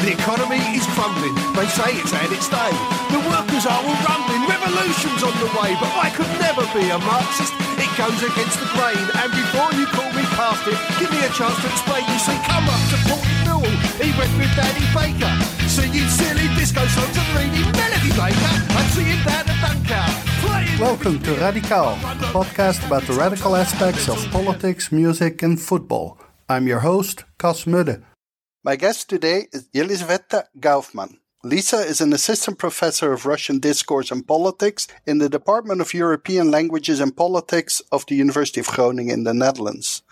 The economy is crumbling. They say it's had its day. The workers are all rumbling. Revolution's on the way. But I could never be a Marxist. It goes against the grain. And before you call me past it, give me a chance to explain. You see, come up to Port Newell. He went with Danny Baker. Singing silly disco songs and reading Melody Maker. I'm seeing down at Dunkirk. Welcome to Radical, a podcast about the radical aspects of politics, music, and football. I'm your host, Cas Mudde. My guest today is Yelizaveta Gaufman. Lisa is an assistant professor of Russian discourse and politics in the Department of European Languages and Politics of the University of Groningen in the Netherlands.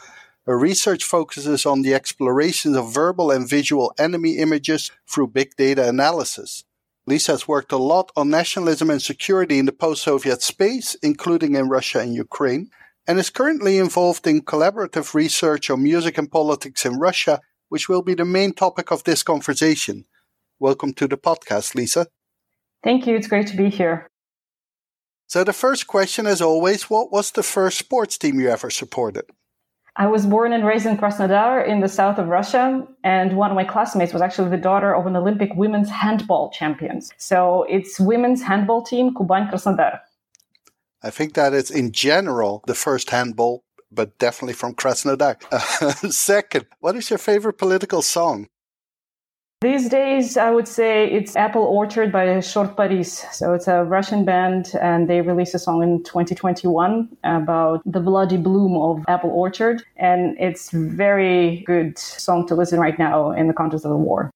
Her research focuses on the explorations of verbal and visual enemy images through big data analysis. Lisa has worked a lot on nationalism and security in the post Soviet space, including in Russia and Ukraine, and is currently involved in collaborative research on music and politics in Russia which will be the main topic of this conversation. Welcome to the podcast, Lisa. Thank you. It's great to be here. So, the first question, as always, what was the first sports team you ever supported? I was born and raised in Krasnodar in the south of Russia, and one of my classmates was actually the daughter of an Olympic women's handball champions. So it's women's handball team Kuban Krasnodar. I think that is in general the first handball but definitely from Krasnodar. Uh, second, what is your favorite political song? These days, I would say it's Apple Orchard by Short Paris. So it's a Russian band, and they released a song in 2021 about the bloody bloom of Apple Orchard. And it's very good song to listen right now in the context of the war.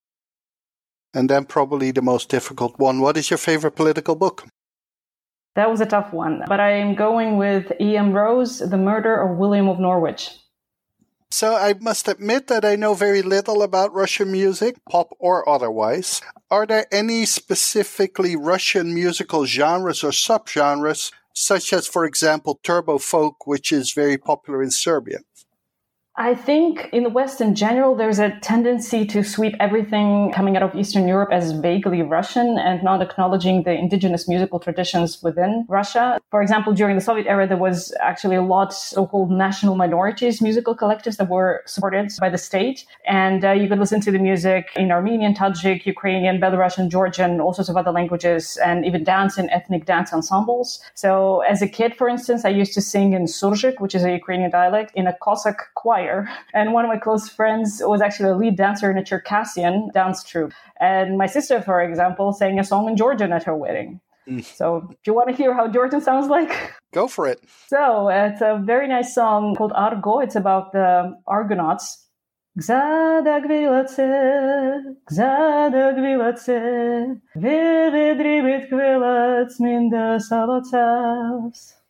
And then probably the most difficult one. What is your favorite political book? That was a tough one, but I am going with E.M. Rose, The Murder of William of Norwich. So I must admit that I know very little about Russian music, pop or otherwise. Are there any specifically Russian musical genres or subgenres, such as, for example, turbo folk, which is very popular in Serbia? I think in the West in general, there's a tendency to sweep everything coming out of Eastern Europe as vaguely Russian and not acknowledging the indigenous musical traditions within Russia. For example, during the Soviet era, there was actually a lot so-called national minorities musical collectives that were supported by the state. And uh, you could listen to the music in Armenian, Tajik, Ukrainian, Belarusian, Georgian, all sorts of other languages, and even dance in ethnic dance ensembles. So as a kid, for instance, I used to sing in Surzhyk, which is a Ukrainian dialect, in a Cossack choir choir. And one of my close friends was actually a lead dancer in a Circassian dance troupe. And my sister, for example, sang a song in Georgian at her wedding. Mm. So, do you want to hear how Georgian sounds like? Go for it. So, it's a very nice song called Argo. It's about the Argonauts.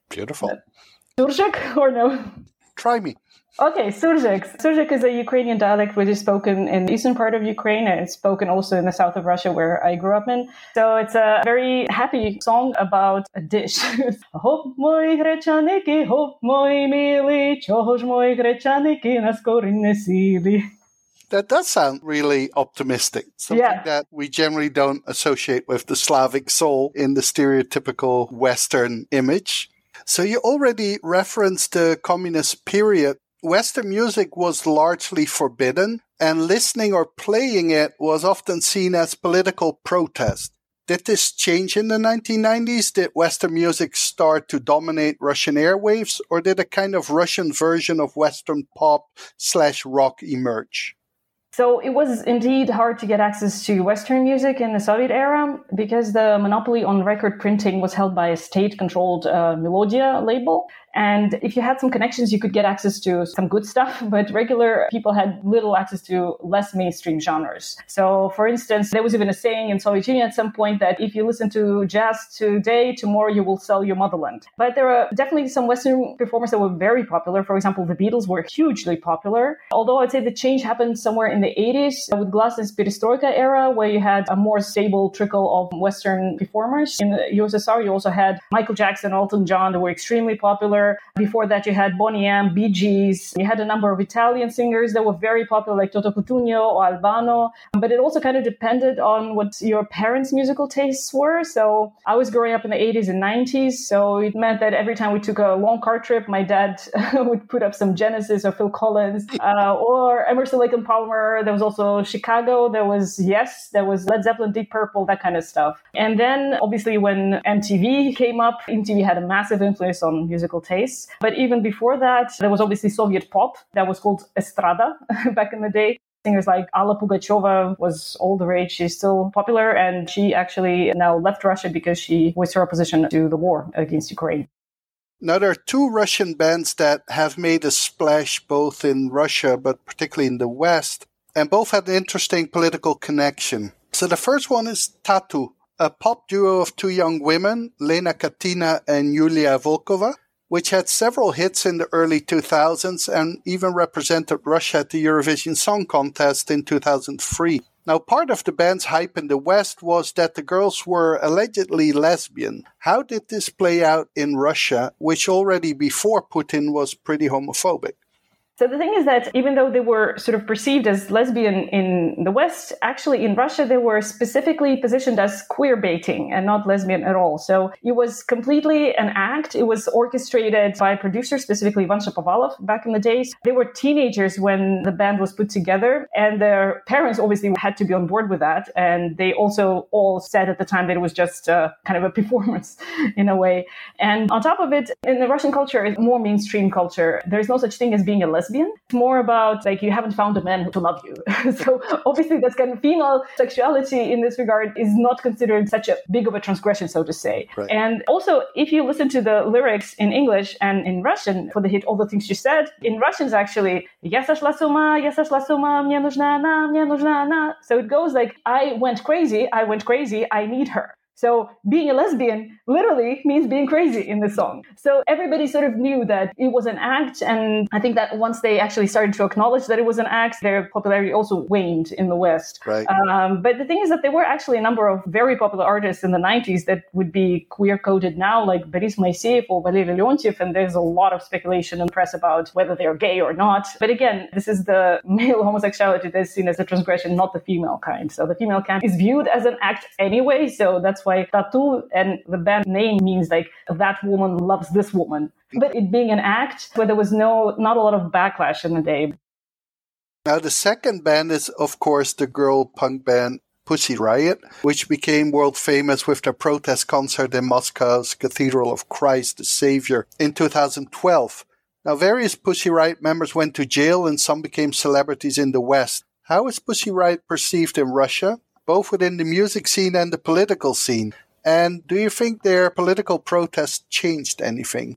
Beautiful. Surzhyk or no? Try me. Okay, Surzhyk. Surzhyk is a Ukrainian dialect which is spoken in the eastern part of Ukraine and it's spoken also in the south of Russia where I grew up in. So it's a very happy song about a dish. Хоп, мої гречаники, хоп, мої милі, чого ж мої гречаники на скорінь не сіли. That does sound really optimistic. Something yeah. that we generally don't associate with the Slavic soul in the stereotypical Western image. So you already referenced the communist period Western music was largely forbidden, and listening or playing it was often seen as political protest. Did this change in the 1990s? Did Western music start to dominate Russian airwaves, or did a kind of Russian version of Western pop slash rock emerge? So it was indeed hard to get access to Western music in the Soviet era because the monopoly on record printing was held by a state controlled uh, Melodia label. And if you had some connections, you could get access to some good stuff, but regular people had little access to less mainstream genres. So, for instance, there was even a saying in Soviet Union at some point that if you listen to jazz today, tomorrow you will sell your motherland. But there are definitely some Western performers that were very popular. For example, the Beatles were hugely popular. Although I'd say the change happened somewhere in the 80s with Glasnost Perestroika era, where you had a more stable trickle of Western performers. In the USSR, you also had Michael Jackson, Elton John, that were extremely popular. Before that, you had Boney M, Bee Gees. You had a number of Italian singers that were very popular, like Toto Cutugno or Al Bano. But it also kind of depended on what your parents' musical tastes were. So I was growing up in the 80s and 90s. So it meant that every time we took a long car trip, my dad would put up some Genesis or Phil Collins uh, or Emerson Lake and Palmer There was also Chicago. There was Yes. There was Led Zeppelin, Deep Purple, that kind of stuff. And then obviously when MTV came up, MTV had a massive influence on musical tastes. But even before that, there was obviously Soviet pop that was called Estrada back in the day. Singers like Alla Pugacheva was all the rage. She's still popular, and she actually now left Russia because she voiced her opposition to the war against Ukraine. Now, there are two Russian bands that have made a splash both in Russia, but particularly in the West, and both had an interesting political connection. So the first one is Tatu, a pop duo of two young women, Lena Katina and Yulia Volkova, which had several hits in the early 2000s and even represented Russia at the Eurovision Song Contest in 2003. Now, part of the band's hype in the West was that the girls were allegedly lesbian. How did this play out in Russia, which already before Putin was pretty homophobic? So the thing is that even though they were sort of perceived as lesbian in the West, actually in Russia they were specifically positioned as queer baiting and not lesbian at all. So it was completely an act. It was orchestrated by producers, specifically Ivan Shapovalov back in the days. They were teenagers when the band was put together and their parents obviously had to be on board with that. And they also all said at the time that it was just uh, kind of a performance in a way. And on top of it, in the Russian culture, it's more mainstream culture. There's no such thing as being a lesbian lesbian. It's more about like you haven't found a man to love you. so obviously that's kind of female sexuality in this regard is not considered such a big of a transgression, so to say. Right. And also if you listen to the lyrics in English and in Russian for the hit All the Things You Said, in Russian is actually Я сошла с ума, я сошла с ума, мне нужна она, мне нужна она. So it goes like I went crazy, I went crazy, I need her. So being a lesbian literally means being crazy in the song. So everybody sort of knew that it was an act. And I think that once they actually started to acknowledge that it was an act, their popularity also waned in the West. Right. Um, but the thing is that there were actually a number of very popular artists in the 90s that would be queer coded now, like Boris Moiseev or Valery Leontiev. And there's a lot of speculation in the press about whether they're gay or not. But again, this is the male homosexuality that's seen as a transgression, not the female kind. So the female kind is viewed as an act anyway. So that's why Tatu and the band name means like that woman loves this woman. But it being an act where there was no, not a lot of backlash in the day. Now, the second band is, of course, the girl punk band Pussy Riot, which became world famous with their protest concert in Moscow's Cathedral of Christ the Savior in 2012. Now, various Pussy Riot members went to jail and some became celebrities in the West. How is Pussy Riot perceived in Russia? Both within the music scene and the political scene. And do you think their political protest changed anything?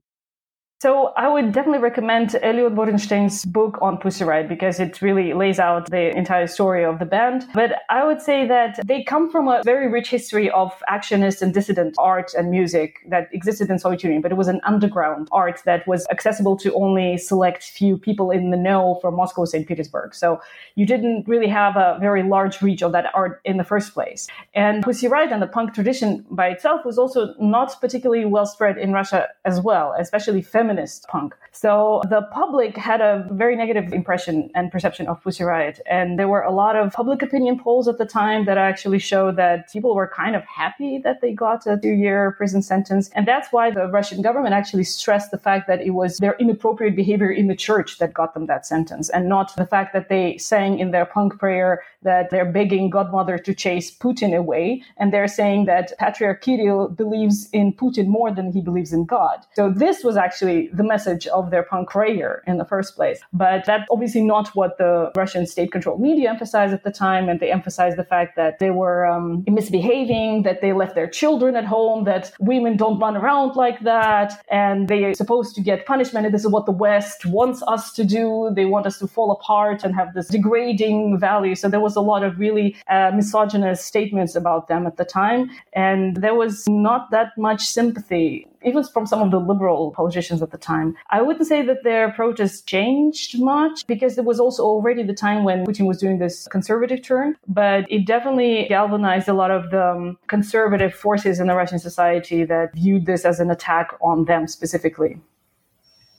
So I would definitely recommend Eliot Borenstein's book on Pussy Riot because it really lays out the entire story of the band. But I would say that they come from a very rich history of actionist and dissident art and music that existed in Soviet Union, but it was an underground art that was accessible to only select few people in the know from Moscow, St. Petersburg. So you didn't really have a very large reach of that art in the first place. And Pussy Riot and the punk tradition by itself was also not particularly well spread in Russia as well, especially feminist feminist punk. So the public had a very negative impression and perception of Pussy Riot. And there were a lot of public opinion polls at the time that actually showed that people were kind of happy that they got a two year prison sentence. And that's why the Russian government actually stressed the fact that it was their inappropriate behavior in the church that got them that sentence and not the fact that they sang in their punk prayer that they're begging Godmother to chase Putin away. And they're saying that Patriarch Kirill believes in Putin more than he believes in God. So this was actually the message of their punk prayer in the first place. But that's obviously not what the Russian state controlled media emphasized at the time. And they emphasized the fact that they were um, misbehaving, that they left their children at home, that women don't run around like that, and they are supposed to get punishment. And this is what the West wants us to do. They want us to fall apart and have this degrading value. So there was a lot of really uh, misogynist statements about them at the time. And there was not that much sympathy even from some of the liberal politicians at the time. I wouldn't say that their has changed much because it was also already the time when Putin was doing this conservative turn, but it definitely galvanized a lot of the um, conservative forces in the Russian society that viewed this as an attack on them specifically.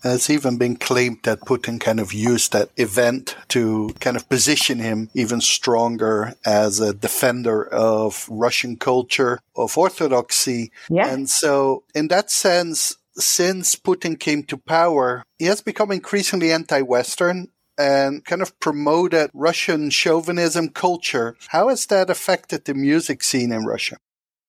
It's even been claimed that Putin kind of used that event to kind of position him even stronger as a defender of Russian culture, of orthodoxy. Yeah. And so, in that sense, since Putin came to power, he has become increasingly anti Western and kind of promoted Russian chauvinism culture. How has that affected the music scene in Russia?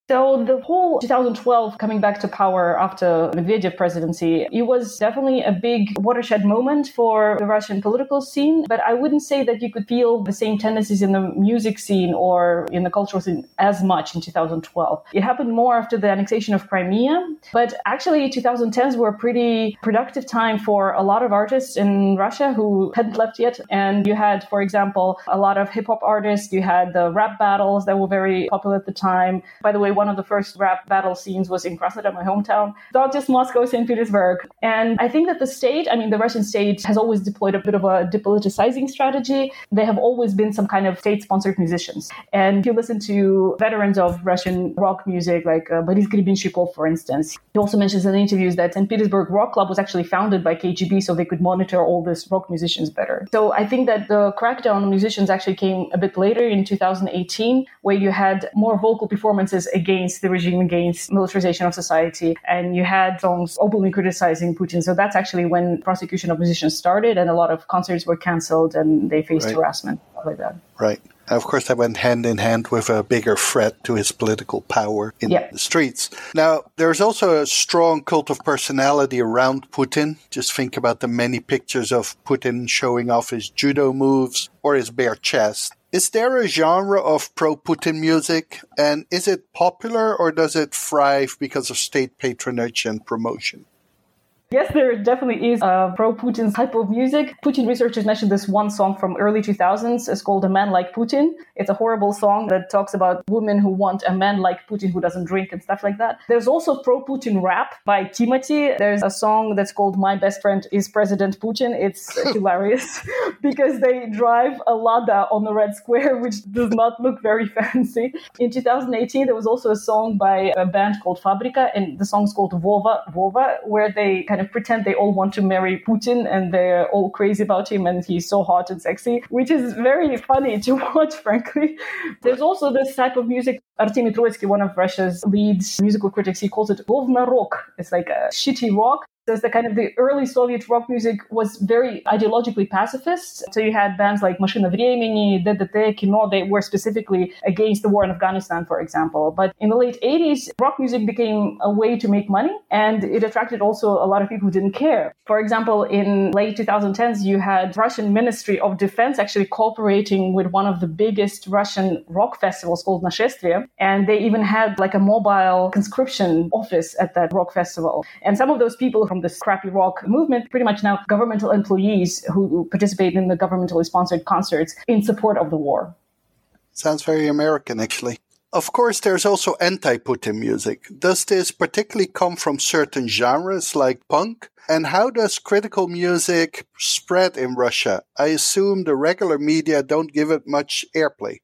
So the whole 2012 coming back to power after Medvedev presidency, it was definitely a big watershed moment for the Russian political scene. But I wouldn't say that you could feel the same tendencies in the music scene or in the cultural scene as much in 2012. It happened more after the annexation of Crimea. But actually, 2010s were a pretty productive time for a lot of artists in Russia who hadn't left yet. And you had, for example, a lot of hip hop artists. You had the rap battles that were very popular at the time. By the way, one of the first rap battle scenes was in Krasnodar, my hometown, not just Moscow, St. Petersburg. And I think that the state, I mean, the Russian state has always deployed a bit of a depoliticizing strategy. They have always been some kind of state sponsored musicians. And if you listen to veterans of Russian rock music, like uh, Boris Grebenshchikov, for instance, he also mentions in interviews that St. Petersburg Rock Club was actually founded by KGB so they could monitor all these rock musicians better. So I think that the crackdown on musicians actually came a bit later in 2018, where you had more vocal performances against the regime, against militarization of society. And you had songs openly criticizing Putin. So that's actually when prosecution of musicians started and a lot of concerts were canceled and they faced right. harassment, like that. Right. Of course, that went hand in hand with a bigger threat to his political power in yeah. the streets. Now, there's also a strong cult of personality around Putin. Just think about the many pictures of Putin showing off his judo moves or his bare chest. Is there a genre of pro-Putin music, and is it popular or does it thrive because of state patronage and promotion? Yes, there definitely is uh, a pro-Putin type of music. Putin researchers mentioned this one song from early 2000s. It's called "A Man Like Putin." It's a horrible song that talks about women who want a man like Putin who doesn't drink and stuff like that. There's also pro-Putin rap by Timati. There's a song that's called "My Best Friend Is President Putin." It's hilarious because they drive a Lada on the Red Square, which does not look very fancy. In 2018, there was also a song by a band called Fabrika, and the song's called "Vova Vova," where they kind of pretend they all want to marry Putin and they're all crazy about him and he's so hot and sexy, which is very funny to watch, frankly. There's also this type of music. Artemy Troitsky, one of Russia's lead musical critics, he calls it Govna rock. It's like a shitty rock says that kind of the early Soviet rock music was very ideologically pacifist. So you had bands like Mashina Vremeni, DDT, Kino, they were specifically against the war in Afghanistan, for example. But in the late 80s, rock music became a way to make money and it attracted also a lot of people who didn't care. For example, in late 2010s, you had Russian Ministry of Defense actually cooperating with one of the biggest Russian rock festivals called Nashestvie. And they even had like a mobile conscription office at that rock festival. And some of those people from from this rock movement, pretty much now governmental employees who participate in the governmentally sponsored concerts in support of the war. Sounds very American, actually. Of course, there's also anti Putin music. Does this particularly come from certain genres like punk? And how does critical music spread in Russia? I assume the regular media don't give it much airplay.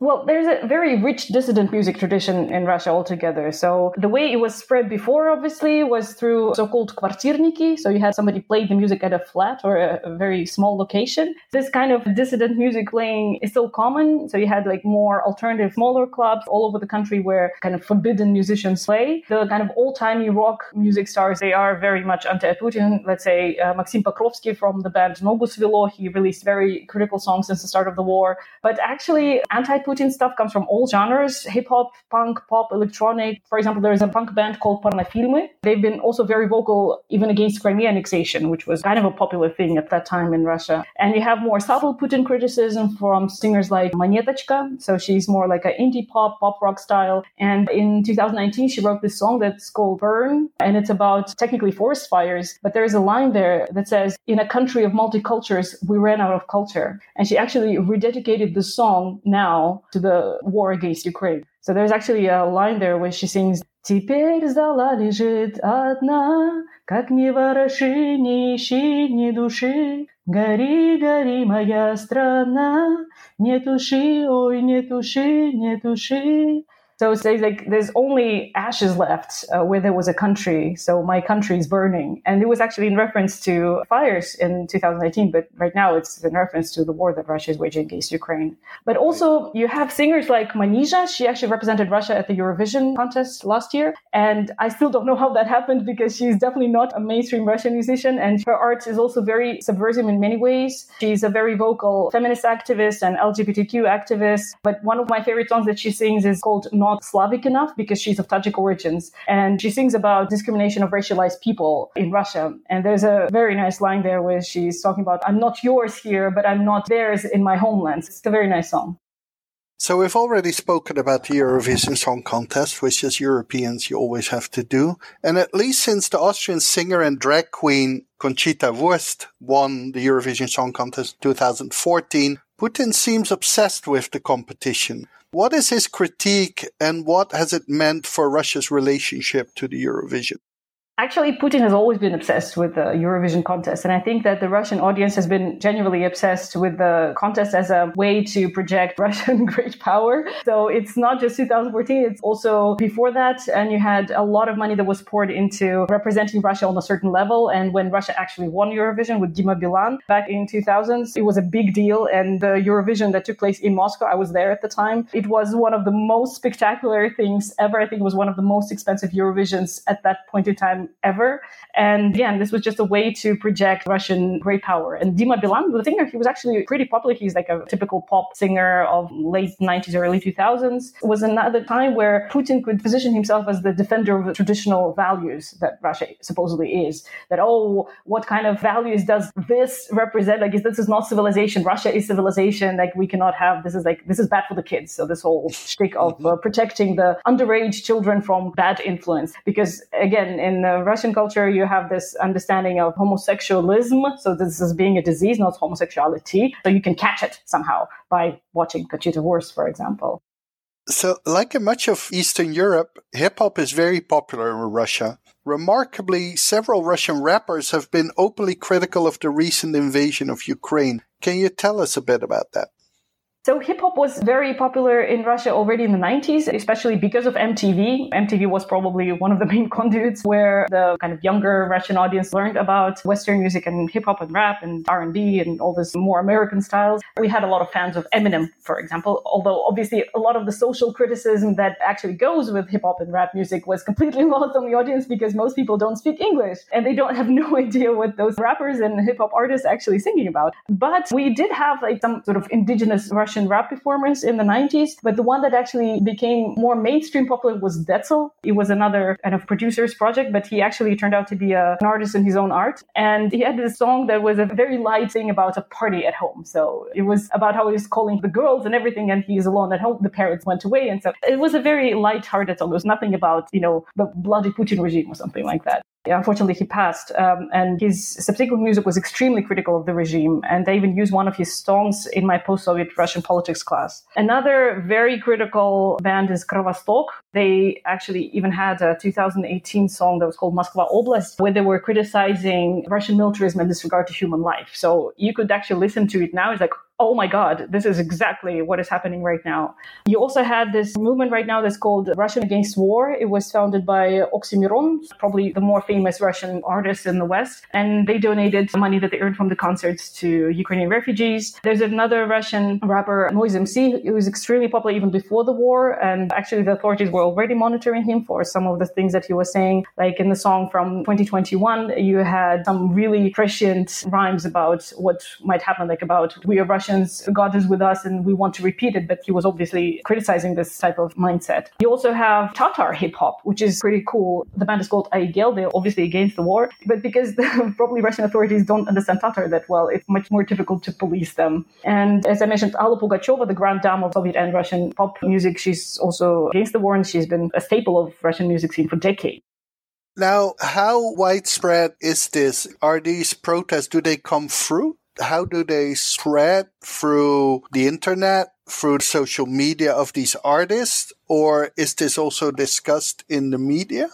Well, there's a very rich dissident music tradition in Russia altogether. So the way it was spread before, obviously, was through so-called kvartirniki. So you had somebody play the music at a flat or a, a, very small location. This kind of dissident music playing is still common. So you had like more alternative, smaller clubs all over the country where kind of forbidden musicians play. The kind of old-timey rock music stars, they are very much anti-Putin. Let's say uh, Maxim Pokrovsky from the band Nogu Svelo, he released very critical songs since the start of the war. But actually, anti Putin stuff comes from all genres hip hop, punk, pop, electronic. For example, there's a punk band called Pornofilmy. They've been also very vocal even against Crimea annexation, which was kind of a popular thing at that time in Russia. And you have more subtle Putin criticism from singers like Monetochka. So she's more like an indie pop, pop rock style. And in 2019, she wrote this song that's called Burn, and it's about technically forest fires. But there's a line there that says, In a country of multicultures, we ran out of culture. And she actually rededicated the song now to the war against Ukraine. So there's actually a line there where she sings «Теперь зала лежит одна, как не вороши, ни ищи, ни души, гори, гори, моя страна, не туши, ой, не туши, не туши, So it's like there's only ashes left uh, where there was a country. So my country is burning. And it was actually in reference to fires in 2019, but right now it's in reference to the war that Russia is waging against Ukraine. But also you have singers like Manizha. She actually represented Russia at the Eurovision contest last year. And I still don't know how that happened because she's definitely not a mainstream Russian musician. And her art is also very subversive in many ways. She's a very vocal feminist activist and LGBTQ activist. But one of my favorite songs that she sings is called Not Slavic Enough because she's of Tajik origins. And she sings about discrimination of racialized people in Russia. And there's a very nice line there where she's talking about, I'm not yours here, but I'm not theirs in my homeland. It's a very nice song. So we've already spoken about the Eurovision Song Contest, which as Europeans you always have to do. And at least since the Austrian singer and drag queen Conchita Wurst won the Eurovision Song Contest 2014, Putin seems obsessed with the competition. What is his critique and what has it meant for Russia's relationship to the Eurovision? Actually, Putin has always been obsessed with the Eurovision contest. And I think that the Russian audience has been genuinely obsessed with the contest as a way to project Russian great power. So it's not just 2014, it's also before that. And you had a lot of money that was poured into representing Russia on a certain level. And when Russia actually won Eurovision with Dima Bilan back in 2000s, it was a big deal. And the Eurovision that took place in Moscow, I was there at the time. It was one of the most spectacular things ever. I think it was one of the most expensive Eurovisions at that point in time ever. And again, this was just a way to project Russian great power. And Dima Bilan, the singer, he was actually pretty popular. He's like a typical pop singer of late 90s, early 2000s. It was another time where Putin could position himself as the defender of the traditional values that Russia supposedly is. That, oh, what kind of values does this represent? Like, this is not civilization. Russia is civilization. Like, we cannot have this is like, this is bad for the kids. So, this whole shtick of uh, protecting the underage children from bad influence. Because, again, in uh, Russian culture, you have this understanding of homosexualism. So this is being a disease, not homosexuality. So you can catch it somehow by watching Conchita Wurst, for example. So, like in much of Eastern Europe, hip hop is very popular in Russia. Remarkably, several Russian rappers have been openly critical of the recent invasion of Ukraine. Can you tell us a bit about that? So hip hop was very popular in Russia already in the 90s, especially because of MTV. MTV was probably one of the main conduits where the kind of younger Russian audience learned about Western music and hip hop and rap and R&B and all this more American styles. We had a lot of fans of Eminem, for example, although obviously a lot of the social criticism that actually goes with hip hop and rap music was completely lost on the audience because most people don't speak English and they don't have no idea what those rappers and hip hop artists actually singing about. But we did have like some sort of indigenous Russian Russian rap performance in the 90s, but the one that actually became more mainstream popular was Detsl. It was another kind of producer's project, but he actually turned out to be a, an artist in his own art. And he had this song that was a very light thing about a party at home. So it was about how he was calling the girls and everything, and he's alone at home. The parents went away. And so it was a very light-hearted song. There was nothing about, you know, the bloody Putin regime or something like that unfortunately he passed um, and his subsequent music was extremely critical of the regime and they even used one of his songs in my post-soviet russian politics class. Another very critical band is krovostok. They actually even had a 2018 song that was called moskva oblast where they were criticizing russian militarism and disregard to human life. So you could actually listen to it now it's like oh my God, this is exactly what is happening right now. You also had this movement right now that's called Russian Against War. It was founded by Oxxxymiron, probably the more famous Russian artist in the West. And they donated money that they earned from the concerts to Ukrainian refugees. There's another Russian rapper, Noise MC, who was extremely popular even before the war. And actually, the authorities were already monitoring him for some of the things that he was saying. Like in the song from 2021, you had some really prescient rhymes about what might happen, like about we are Russian God is with us and we want to repeat it. But he was obviously criticizing this type of mindset. You also have Tatar hip hop, which is pretty cool. The band is called Aigel. They're obviously against the war, but because the, probably Russian authorities don't understand Tatar that well, it's much more difficult to police them. And as I mentioned, Alla Pugacheva, the grand dame of Soviet and Russian pop music, she's also against the war and she's been a staple of Russian music scene for decades. Now, how widespread is this? Are these protests, do they come through how do they spread through the internet, through social media of these artists, or is this also discussed in the media?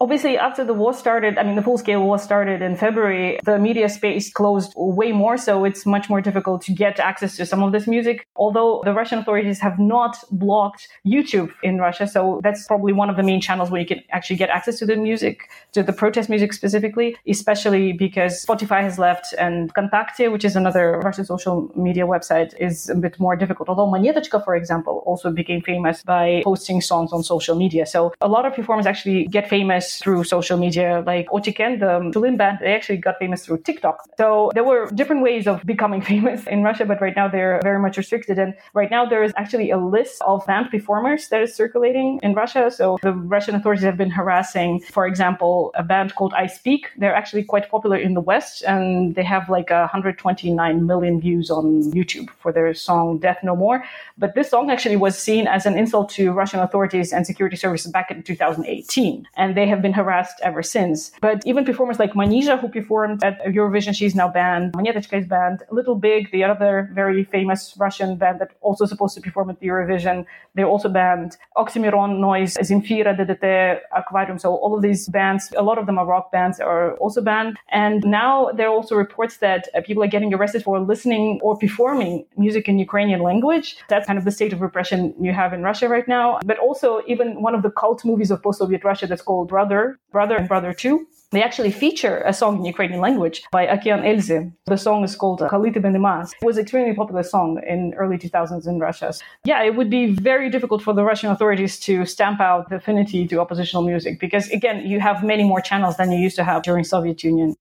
Obviously, after the war started, I mean, the full scale war started in February, the media space closed way more. So it's much more difficult to get access to some of this music. Although the Russian authorities have not blocked YouTube in Russia. So that's probably one of the main channels where you can actually get access to the music, to the protest music specifically, especially because Spotify has left and Kontakte, which is another Russian social media website, is a bit more difficult. Although Monetochka, for example, also became famous by posting songs on social media. So a lot of performers actually get famous through social media, like Otyken, the Tulin band, they actually got famous through TikTok. So there were different ways of becoming famous in Russia, but right now they're very much restricted. And right now there is actually a list of band performers that is circulating in Russia. So the Russian authorities have been harassing, for example, a band called IC3PEAK. They're actually quite popular in the West and they have like 129 million views on YouTube for their song Death No More. But this song actually was seen as an insult to Russian authorities and security services back in 2018. And they have have been harassed ever since. But even performers like Manizha, who performed at Eurovision, she's now banned. Monetochka is banned. Little Big, the other very famous Russian band that also supposed to perform at Eurovision, they're also banned. Oxxxymiron, Noise, Zemfira, DDT, Aquarium. So all of these bands, a lot of them are rock bands, are also banned. And now there are also reports that uh, people are getting arrested for listening or performing music in Ukrainian language. That's kind of the state of repression you have in Russia right now. But also even one of the cult movies of post-Soviet Russia that's called Brother, Brother and Brother 2. They actually feature a song in Ukrainian language by Okean Elzy. The song is called Khaliti Benimas. It was an extremely popular song in early 2000s in Russia. Yeah, it would be very difficult for the Russian authorities to stamp out the affinity to oppositional music because, again, you have many more channels than you used to have during Soviet Union.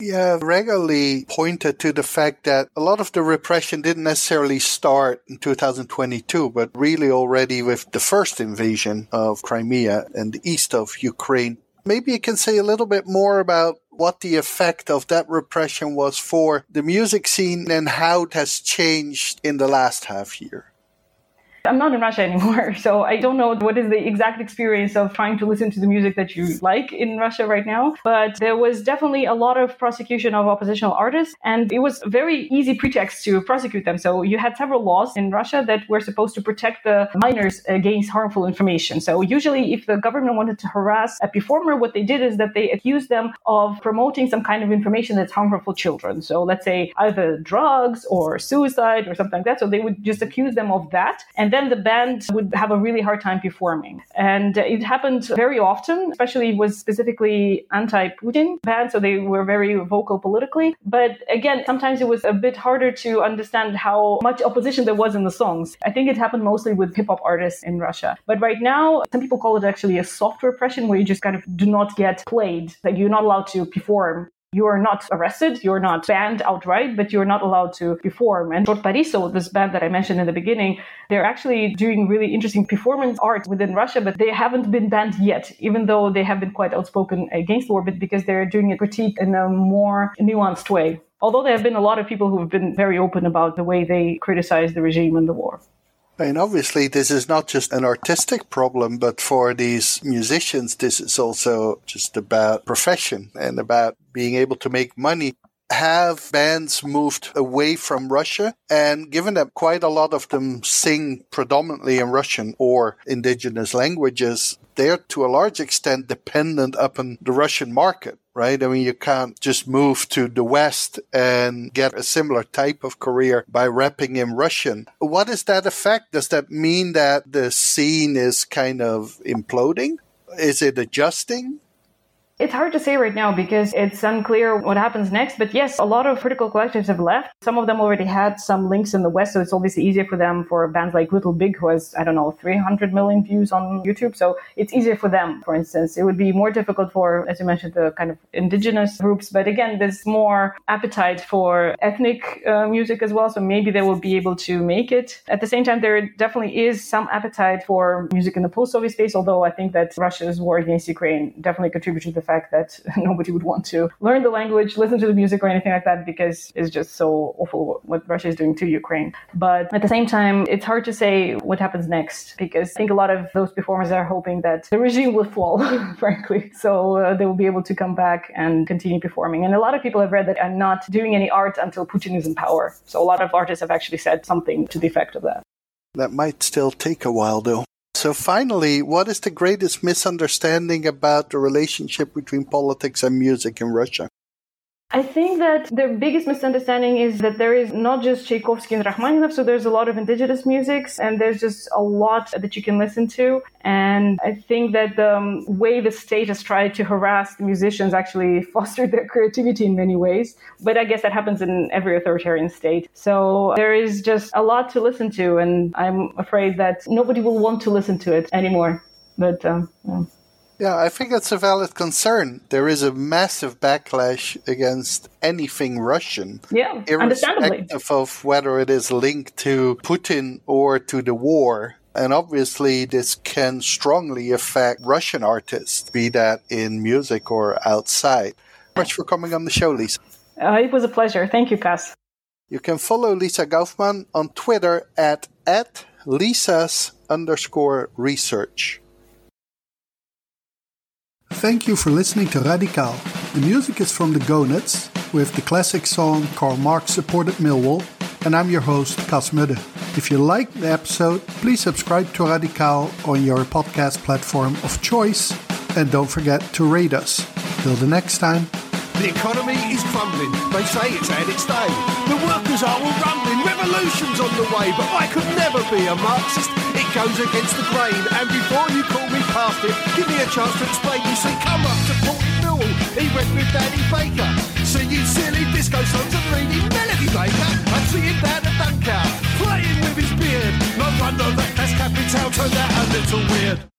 Yeah, regularly pointed to the fact that a lot of the repression didn't necessarily start in 2022, but really already with the first invasion of Crimea and the east of Ukraine. Maybe you can say a little bit more about what the effect of that repression was for the music scene and how it has changed in the last half year. I'm not in Russia anymore, so I don't know what is the exact experience of trying to listen to the music that you like in Russia right now. But there was definitely a lot of prosecution of oppositional artists, and it was very easy pretext to prosecute them. So you had several laws in Russia that were supposed to protect the minors against harmful information. So usually, if the government wanted to harass a performer, what they did is that they accused them of promoting some kind of information that's harmful for children. So let's say either drugs or suicide or something like that. So they would just accuse them of that, and then the band would have a really hard time performing. And it happened very often, especially it was specifically anti-Putin band, so they were very vocal politically. But again, sometimes it was a bit harder to understand how much opposition there was in the songs. I think it happened mostly with hip hop artists in Russia. But right now, some people call it actually a soft repression where you just kind of do not get played, like you're not allowed to perform you are not arrested, you're not banned outright, but you're not allowed to perform. And Short Pariso, this band that I mentioned in the beginning, they're actually doing really interesting performance art within Russia, but they haven't been banned yet, even though they have been quite outspoken against the war, but because they're doing a critique in a more nuanced way. Although there have been a lot of people who have been very open about the way they criticize the regime and the war. And obviously, this is not just an artistic problem, but for these musicians, this is also just about profession and about being able to make money. Have bands moved away from Russia? And given that quite a lot of them sing predominantly in Russian or indigenous languages, they're to a large extent dependent upon the Russian market right? I mean, you can't just move to the West and get a similar type of career by rapping in Russian. What is that effect? Does that mean that the scene is kind of imploding? Is it adjusting? It's hard to say right now because it's unclear what happens next. But yes, a lot of critical collectives have left. Some of them already had some links in the West, so it's obviously easier for them for bands like Little Big, who has, I don't know, 300 million views on YouTube. So it's easier for them, for instance. It would be more difficult for, as you mentioned, the kind of indigenous groups. But again, there's more appetite for ethnic uh, music as well. So maybe they will be able to make it. At the same time, there definitely is some appetite for music in the post Soviet space, although I think that Russia's war against Ukraine definitely contributed to the fact that nobody would want to learn the language, listen to the music, or anything like that because it's just so awful what Russia is doing to Ukraine. But at the same time, it's hard to say what happens next because I think a lot of those performers are hoping that the regime will fall, frankly. So uh, they will be able to come back and continue performing. And a lot of people have read that I'm not doing any art until Putin is in power. So a lot of artists have actually said something to the effect of that. That might still take a while, though. So, finally, what is the greatest misunderstanding about the relationship between politics and music in Russia? I think that the biggest misunderstanding is that there is not just Tchaikovsky and Rachmaninoff, so there's a lot of indigenous musics and there's just a lot that you can listen to. And I think that the um, way the state has tried to harass musicians actually fostered their creativity in many ways. But I guess that happens in every authoritarian state. So there is just a lot to listen to, and I'm afraid that nobody will want to listen to it anymore. But um, yeah. Yeah, I think that's a valid concern. There is a massive backlash against anything Russian. Yeah, irrespective of whether it is linked to Putin or to the war. And obviously, this can strongly affect Russian artists, be that in music or outside. Much for coming on the show, Lisa. Uh, it was a pleasure. Thank you, Cas. You can follow Lisa Gaufman on Twitter at, at Lisa's underscore research. Thank you for listening to Radical. The music is from the Gonads with the classic song Karl Marx supported Millwall, and I'm your host, Cas Mudde. If you liked the episode, please subscribe to Radical on your podcast platform of choice, and don't forget to rate us. Till the next time. The economy is crumbling. They say it's had its day. The workers are all rumbling. Revolution's on the way, but I could never be a Marxist. It goes against the grain. And before you call me past it, give me a chance to explain. You see, come up to Port Newell. He went with Danny Baker. See you silly disco songs and reading Melody Maker. I see him down at Dunkow, playing with his beard. No wonder that that's Capital turned out a little weird.